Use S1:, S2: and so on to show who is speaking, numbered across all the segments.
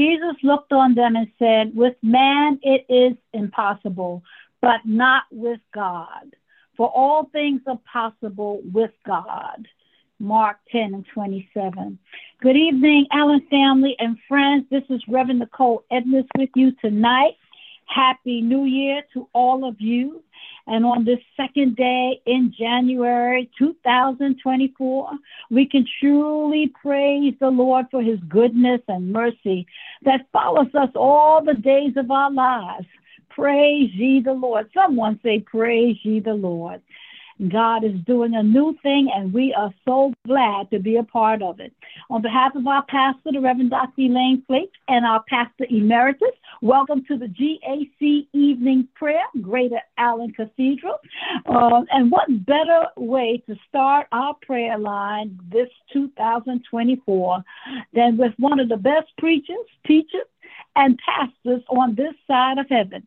S1: Jesus looked on them and said, With man it is impossible, but not with God. For all things are possible with God. Mark 10 and 27. Good evening, Allen family and friends. This is Reverend Nichole Edness with you tonight. Happy New Year to all of you. And on this second day in January 2024, we can truly praise the Lord for his goodness and mercy that follows us all the days of our lives. Praise ye the Lord. Someone say, Praise ye the Lord. God is doing a new thing, and we are so glad to be a part of it. On behalf of our pastor, the Reverend Dr. Elaine Flake, and our pastor emeritus, welcome to the GAC Evening Prayer, Greater Allen Cathedral. Uh, and what better way to start our prayer line this 2024 than with one of the best preachers, teachers, and pastors on this side of heaven?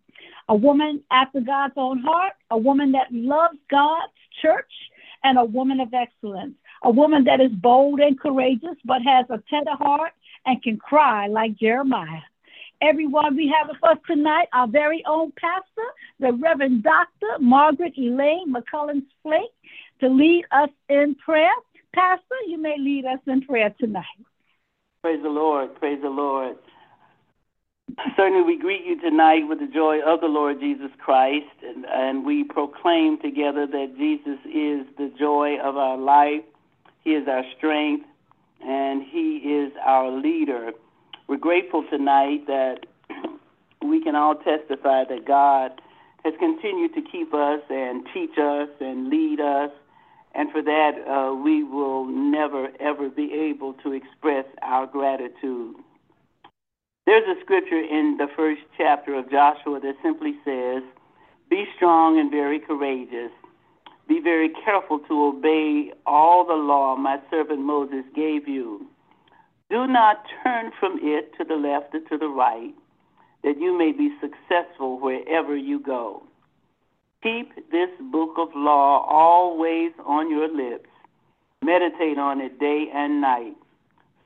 S1: a woman after God's own heart, a woman that loves God's church, and a woman of excellence, a woman that is bold and courageous, but has a tender heart and can cry like Jeremiah. Everyone we have with us tonight, our very own pastor, the Reverend Dr. Margaret Elaine McCollins Flake, to lead us in prayer. Pastor, you may lead us in prayer tonight.
S2: Praise the Lord. Praise the Lord. Certainly, we greet you tonight with the joy of the Lord Jesus Christ, and, and we proclaim together that Jesus is the joy of our life. He is our strength, and He is our leader. We're grateful tonight that we can all testify that God has continued to keep us and teach us and lead us, and for that, uh, we will never, ever be able to express our gratitude. There's a scripture in the first chapter of Joshua that simply says, Be strong and very courageous. Be very careful to obey all the law my servant Moses gave you. Do not turn from it to the left or to the right, that you may be successful wherever you go. Keep this book of law always on your lips. Meditate on it day and night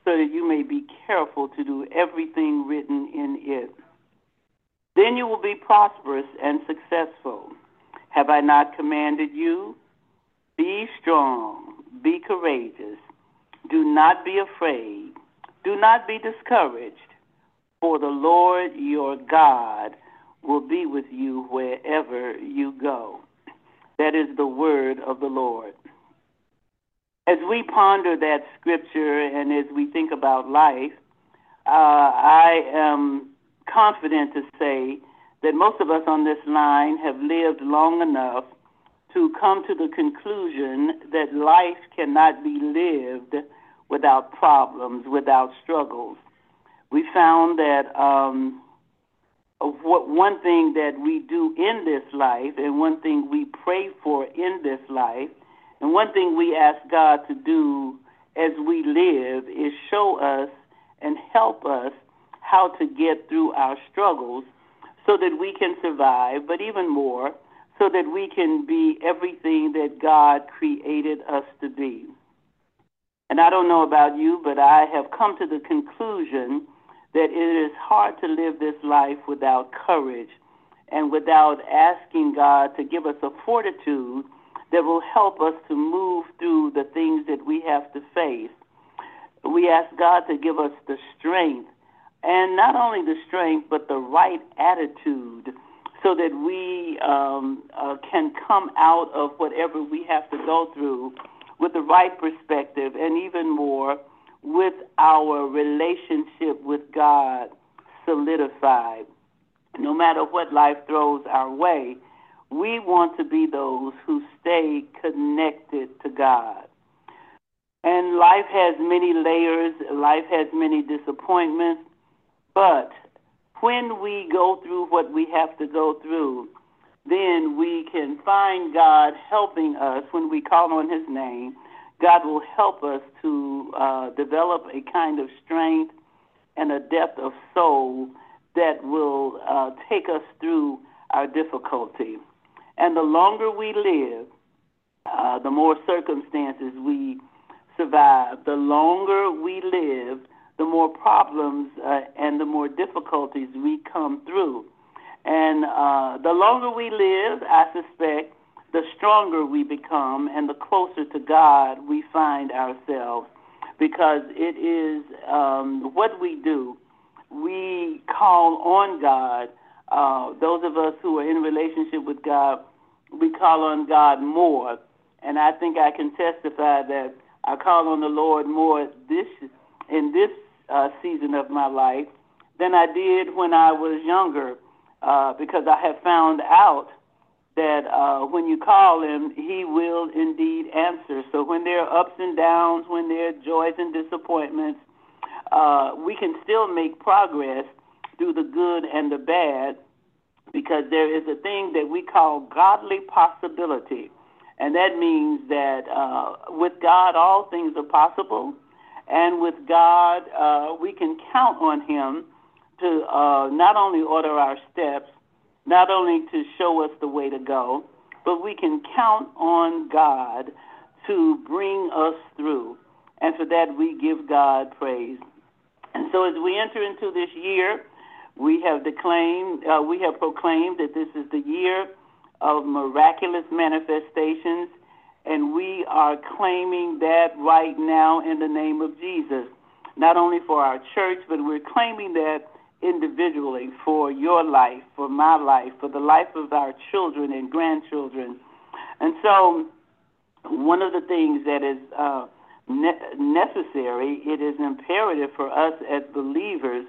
S2: so that you may be careful to do everything written in it. Then you will be prosperous and successful. Have I not commanded you? Be strong, be courageous, do not be afraid, do not be discouraged, for the Lord your God will be with you wherever you go. That is the word of the Lord as we ponder that scripture and as we think about life, uh, I am confident to say that most of us on this line have lived long enough to come to the conclusion that life cannot be lived without problems, without struggles. We found that um, what one thing that we do in this life and one thing we pray for in this life and one thing we ask God to do as we live is show us and help us how to get through our struggles so that we can survive, but even more, so that we can be everything that God created us to be. And I don't know about you, but I have come to the conclusion that it is hard to live this life without courage and without asking God to give us a fortitude that will help us to move through the things that we have to face. We ask God to give us the strength, and not only the strength, but the right attitude so that we um, uh, can come out of whatever we have to go through with the right perspective, and even more with our relationship with God solidified. No matter what life throws our way, we want to be those who stay connected to God. And life has many layers, life has many disappointments, but when we go through what we have to go through, then we can find God helping us when we call on His name. God will help us to uh, develop a kind of strength and a depth of soul that will uh, take us through our difficulty. And the longer we live, uh, the more circumstances we survive. The longer we live, the more problems uh, and the more difficulties we come through. And uh, the longer we live, I suspect, the stronger we become and the closer to God we find ourselves because it is um, what we do. We call on God. Uh, those of us who are in relationship with God, we call on God more. And I think I can testify that I call on the Lord more this in this uh, season of my life than I did when I was younger, uh, because I have found out that uh, when you call him, he will indeed answer. So when there are ups and downs, when there are joys and disappointments, uh, we can still make progress through the good and the bad because there is a thing that we call godly possibility. And that means that uh, with God, all things are possible. And with God, uh, we can count on Him to uh, not only order our steps, not only to show us the way to go, but we can count on God to bring us through. And for that, we give God praise. And so, as we enter into this year, we have declaimed, uh, we have proclaimed that this is the year of miraculous manifestations, and we are claiming that right now in the name of Jesus. Not only for our church, but we're claiming that individually for your life, for my life, for the life of our children and grandchildren. And so, one of the things that is uh, ne- necessary, it is imperative for us as believers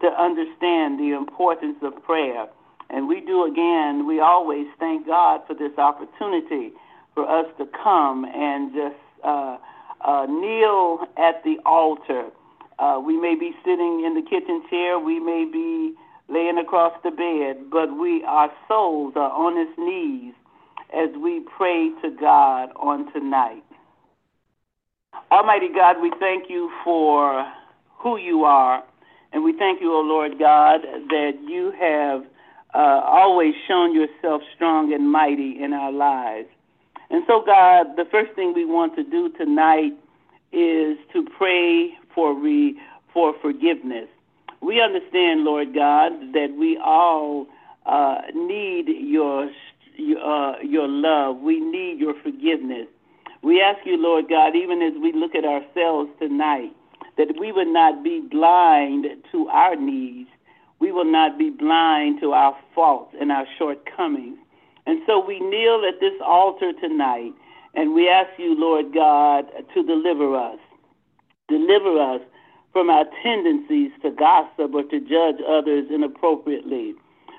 S2: to understand the importance of prayer. And we do again, we always thank God for this opportunity for us to come and just uh, uh, kneel at the altar uh, we may be sitting in the kitchen chair, we may be laying across the bed, but we, our souls are on its knees as we pray to God on tonight. Almighty God, we thank you for who you are, and we thank you, O Lord God, that you have uh, always shown yourself strong and mighty in our lives. And so, God, the first thing we want to do tonight is to pray for re, for forgiveness. We understand, Lord God, that we all uh, need your uh, your love. We need your forgiveness. We ask you, Lord God, even as we look at ourselves tonight, that we would not be blind to our needs. We will not be blind to our faults and our shortcomings. And so we kneel at this altar tonight and we ask you, Lord God, to deliver us. Deliver us from our tendencies to gossip or to judge others inappropriately.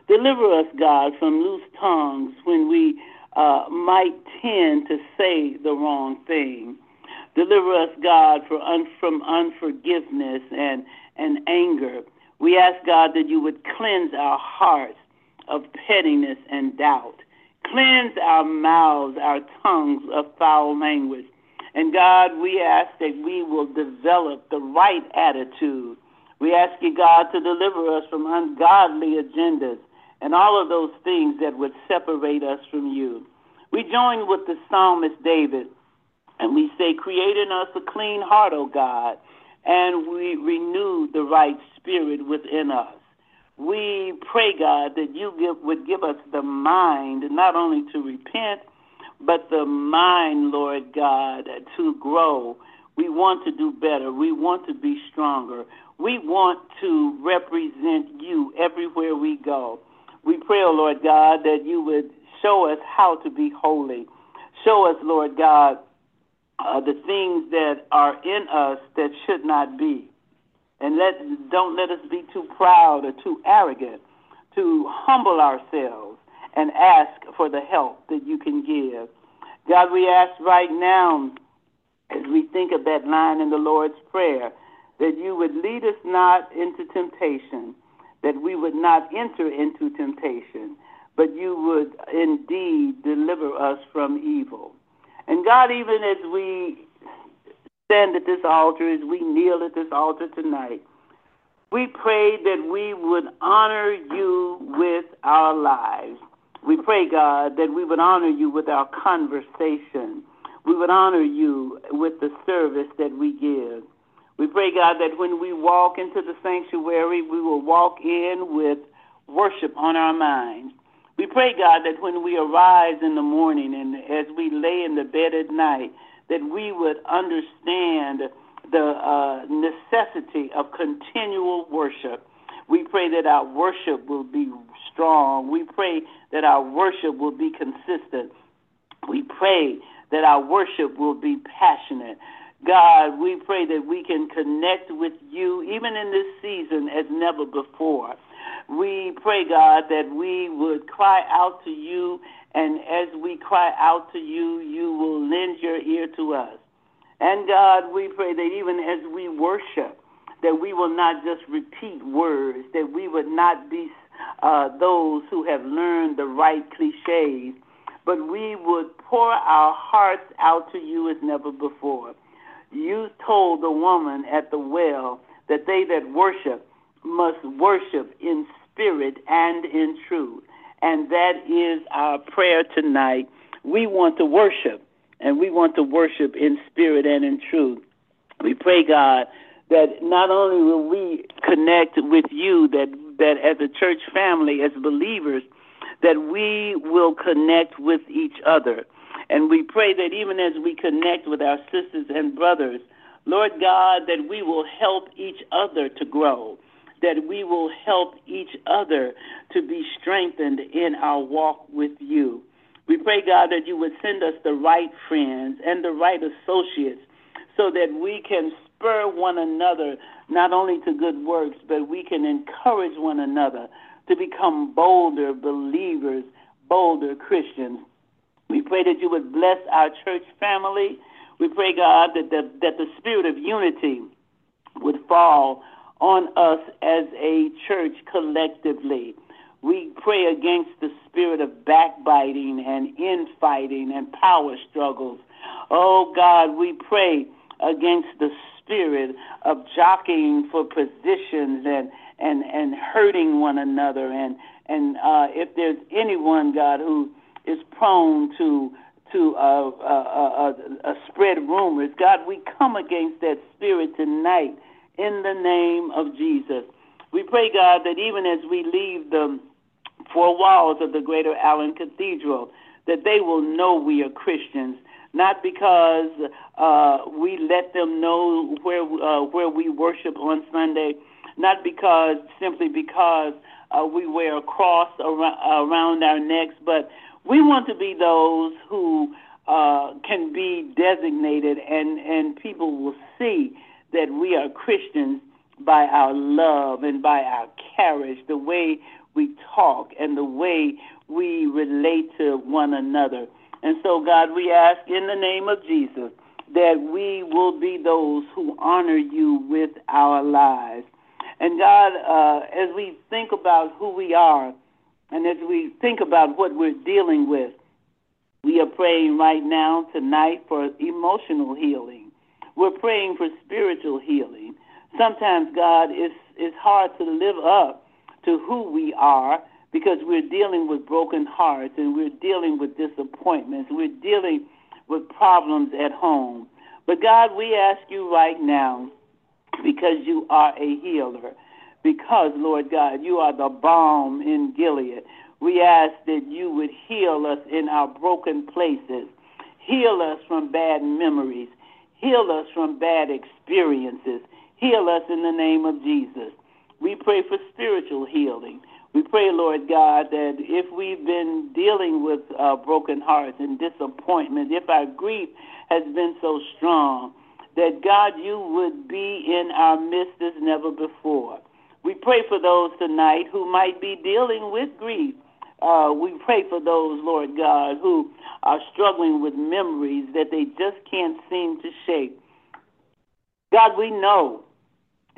S2: Deliver us, God, from loose tongues when we uh, might tend to say the wrong thing. Deliver us, God, un- from unforgiveness and, and anger. We ask, God, that you would cleanse our hearts of pettiness and doubt. Cleanse our mouths, our tongues of foul language. And God, we ask that we will develop the right attitude. We ask you, God, to deliver us from ungodly agendas and all of those things that would separate us from you. We join with the psalmist David and we say, Create in us a clean heart, O God, and we renew the right spirit within us. We pray, God, that you give, would give us the mind not only to repent, but the mind, Lord God, to grow. We want to do better. We want to be stronger. We want to represent you everywhere we go. We pray, oh Lord God, that you would show us how to be holy. Show us, Lord God, uh, the things that are in us that should not be. And let don't let us be too proud or too arrogant to humble ourselves and ask for the help that you can give. God, we ask right now, as we think of that line in the Lord's Prayer, that you would lead us not into temptation, that we would not enter into temptation, but you would indeed deliver us from evil. And God, even as we stand at this altar, as we kneel at this altar tonight, we pray that we would honor you with our lives. We pray, God, that we would honor you with our conversation. We would honor you with the service that we give. We pray God, that when we walk into the sanctuary, we will walk in with worship on our minds. We pray, God, that when we arise in the morning and as we lay in the bed at night, that we would understand the uh, necessity of continual worship. We pray that our worship will be strong. We pray that our worship will be consistent. We pray that our worship will be passionate. God, we pray that we can connect with you even in this season as never before. We pray, God, that we would cry out to you, and as we cry out to you, you will lend your ear to us. And God, we pray that even as we worship, that we will not just repeat words, that we would not be uh, those who have learned the right cliches, but we would pour our hearts out to you as never before. You told the woman at the well that they that worship must worship in spirit and in truth. And that is our prayer tonight. We want to worship, and we want to worship in spirit and in truth. We pray, God, that not only will we connect with you, that, that as a church family, as believers, that we will connect with each other. And we pray that even as we connect with our sisters and brothers, Lord God, that we will help each other to grow, that we will help each other to be strengthened in our walk with you. We pray, God, that you would send us the right friends and the right associates so that we can spur one another not only to good works, but we can encourage one another to become bolder believers, bolder Christians. We pray that you would bless our church family. We pray, God, that the, that the spirit of unity would fall on us as a church collectively. We pray against the spirit of backbiting and infighting and power struggles. Oh God, we pray against the spirit of jockeying for positions and and and hurting one another and and uh, if there's anyone God who is prone to to uh, uh, uh, spread rumors, God, we come against that spirit tonight in the name of Jesus. We pray, God, that even as we leave the four walls of the Greater Allen Cathedral, that they will know we are Christians not because uh, we let them know where uh, where we worship on Sunday, not because simply because uh, we wear a cross around, around our necks, but we want to be those who uh, can be designated, and and people will see that we are Christians by our love and by our carriage, the way we talk and the way we relate to one another. And so, God, we ask in the name of Jesus that we will be those who honor you with our lives. And God, uh, as we think about who we are and as we think about what we're dealing with, we are praying right now, tonight, for emotional healing. We're praying for spiritual healing. Sometimes, God, it's, it's hard to live up to who we are because we're dealing with broken hearts and we're dealing with disappointments. We're dealing with problems at home. But God, we ask you right now, because you are a healer, because, Lord God, you are the balm in Gilead. We ask that you would heal us in our broken places, heal us from bad memories, heal us from bad experiences, heal us in the name of Jesus. We pray for spiritual healing. We pray, Lord God, that if we've been dealing with uh, broken hearts and disappointment, if our grief has been so strong, that God, you would be in our midst as never before. We pray for those tonight who might be dealing with grief. Uh, we pray for those, Lord God, who are struggling with memories that they just can't seem to shake. God, we know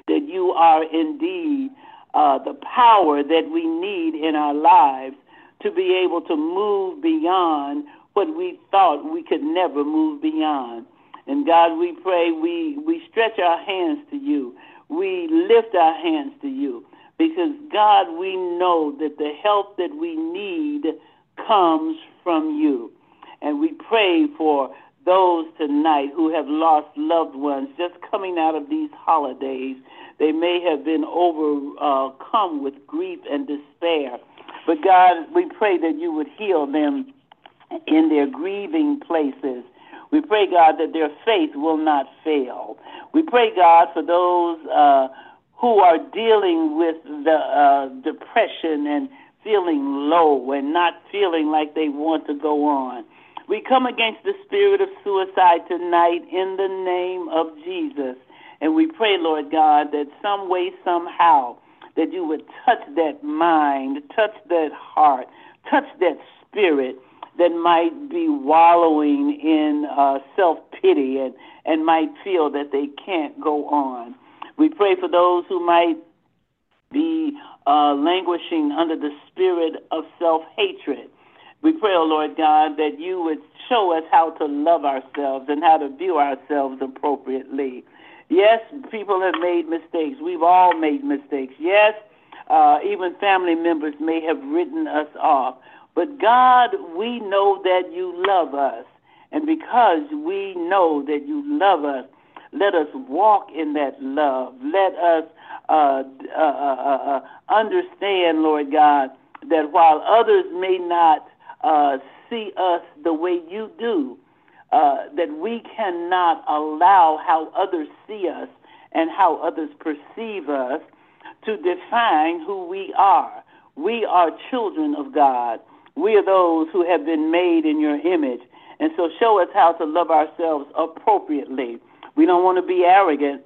S2: that you are indeed uh, the power that we need in our lives to be able to move beyond what we thought we could never move beyond. And God, we pray, we, we stretch our hands to you. We lift our hands to you because, God, we know that the help that we need comes from you. And we pray for those tonight who have lost loved ones just coming out of these holidays. They may have been overcome uh, with grief and despair. But God, we pray that you would heal them in their grieving places. We pray, God, that their faith will not fail. We pray, God, for those uh, who are dealing with the uh, depression and feeling low and not feeling like they want to go on. We come against the spirit of suicide tonight in the name of Jesus. And we pray, Lord God, that some way, somehow, that you would touch that mind, touch that heart, touch that spirit that might be wallowing in uh, self pity and, and might feel that they can't go on. We pray for those who might be uh, languishing under the spirit of self hatred. We pray, oh Lord God, that you would show us how to love ourselves and how to view ourselves appropriately. Yes, people have made mistakes. We've all made mistakes. Yes, uh, even family members may have written us off. But God, we know that you love us. And because we know that you love us, let us walk in that love. Let us uh, uh, uh, uh understand, Lord God, that while others may not uh, see us the way you do, uh, that we cannot allow how others see us and how others perceive us to define who we are. We are children of God. We are those who have been made in your image. And so show us how to love ourselves appropriately. We don't want to be arrogant,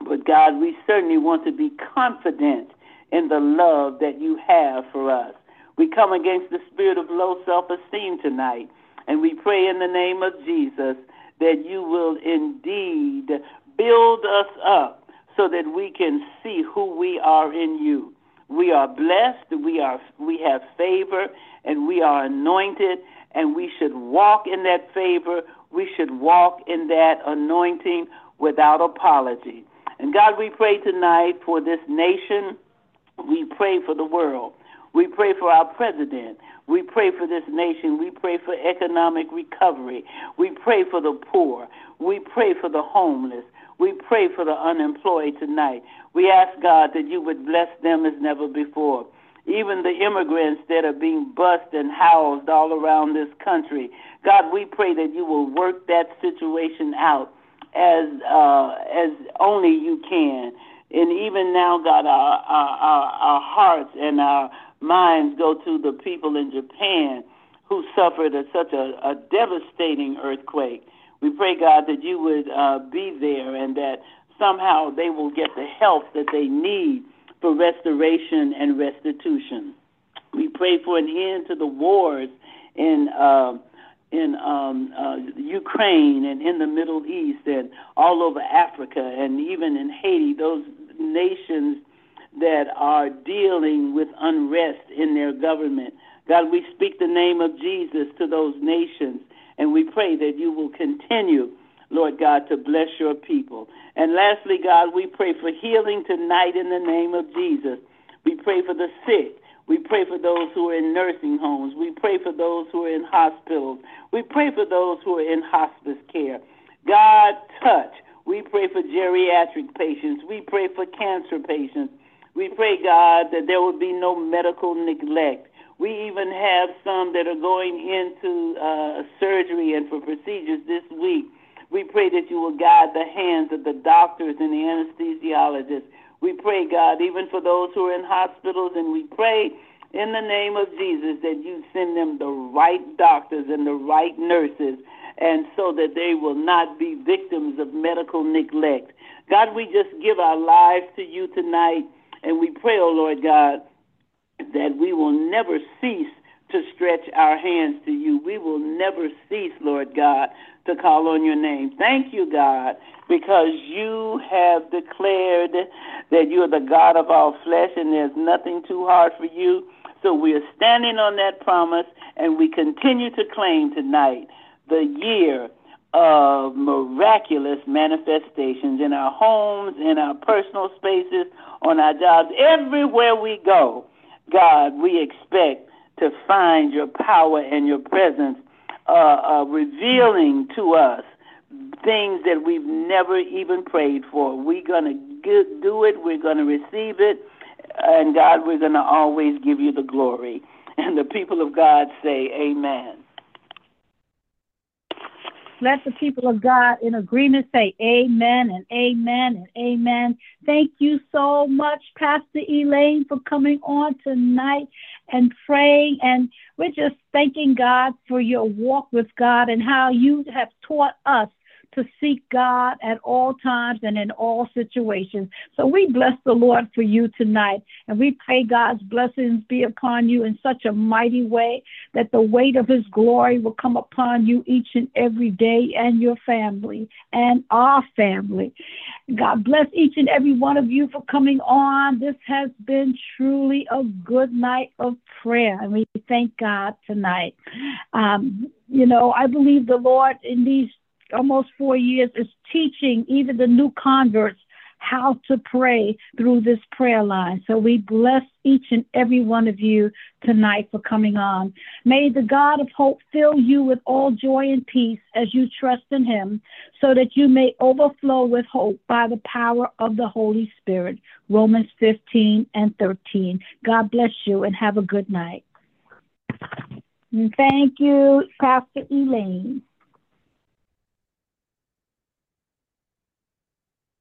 S2: but God, we certainly want to be confident in the love that you have for us. We come against the spirit of low self esteem tonight, and we pray in the name of Jesus that you will indeed build us up so that we can see who we are in you. We are blessed, we are we have favor, and we are anointed, and we should walk in that favor. We should walk in that anointing without apology. And God, we pray tonight for this nation. We pray for the world. We pray for our president. We pray for this nation. We pray for economic recovery. We pray for the poor. We pray for the homeless. We pray for the unemployed tonight. We ask God that you would bless them as never before. Even the immigrants that are being bused and housed all around this country. God, we pray that you will work that situation out as uh, as only you can. And even now, God, our, our, our, hearts and our minds go to the people in Japan who suffered a, such a, a devastating earthquake. We pray, God, that you would uh, be there and that somehow they will get the help that they need for restoration and restitution. We pray for an end to the wars in uh, in um, uh, Ukraine and in the Middle East and all over Africa and even in Haiti. Those nations that are dealing with unrest in their government. God, we speak the name of Jesus to those nations, and we pray that you will continue, Lord God, to bless your people. And lastly, God, we pray for healing tonight in the name of Jesus. We pray for the sick. We pray for those who are in nursing homes. We pray for those who are in hospitals. We pray for those who are in hospice care. God, touch. We pray for geriatric patients. We pray for cancer patients. We pray, God, that there will be no medical neglect. We even have some that are going into uh, surgery and for procedures this week. We pray that you will guide the hands of the doctors and the anesthesiologists. We pray, God, even for those who are in hospitals, and we pray in the name of Jesus that you send them the right doctors and the right nurses, and so that they will not be victims of medical neglect. God, we just give our lives to you tonight. And we pray, oh Lord God, that we will never cease to stretch our hands to you. We will never cease, Lord God, to call on your name. Thank you, God, because you have declared that you are the God of all flesh and there's nothing too hard for you. So we are standing on that promise and we continue to claim tonight the year of miraculous manifestations in our homes, in our personal spaces, on our jobs, everywhere we go. God, we expect to find your power and your presence uh, uh, revealing to us things that we've never even prayed for. We're going to do it, we're going to receive it, and God, we're going to always give you the glory. And the people of God say, Amen.
S1: Let the people of God in agreement say amen and amen and amen. Thank you so much, Pastor Elaine, for coming on tonight and praying. And we're just thanking God for your walk with God and how you have taught us to seek God at all times and in all situations. So we bless the Lord for you tonight, and we pray God's blessings be upon you in such a mighty way that the weight of His glory will come upon you each and every day and your family and our family. God bless each and every one of you for coming on. This has been truly a good night of prayer, and we thank God tonight. Um, you know, I believe the Lord in these almost four years is teaching even the new converts how to pray through this prayer line. So we bless each and every one of you tonight for coming on. May the God of hope fill you with all joy and peace as you trust in him, so that you may overflow with hope by the power of the Holy Spirit. Romans 15 and 13. God bless you and have a good night. Thank you, Pastor Elaine.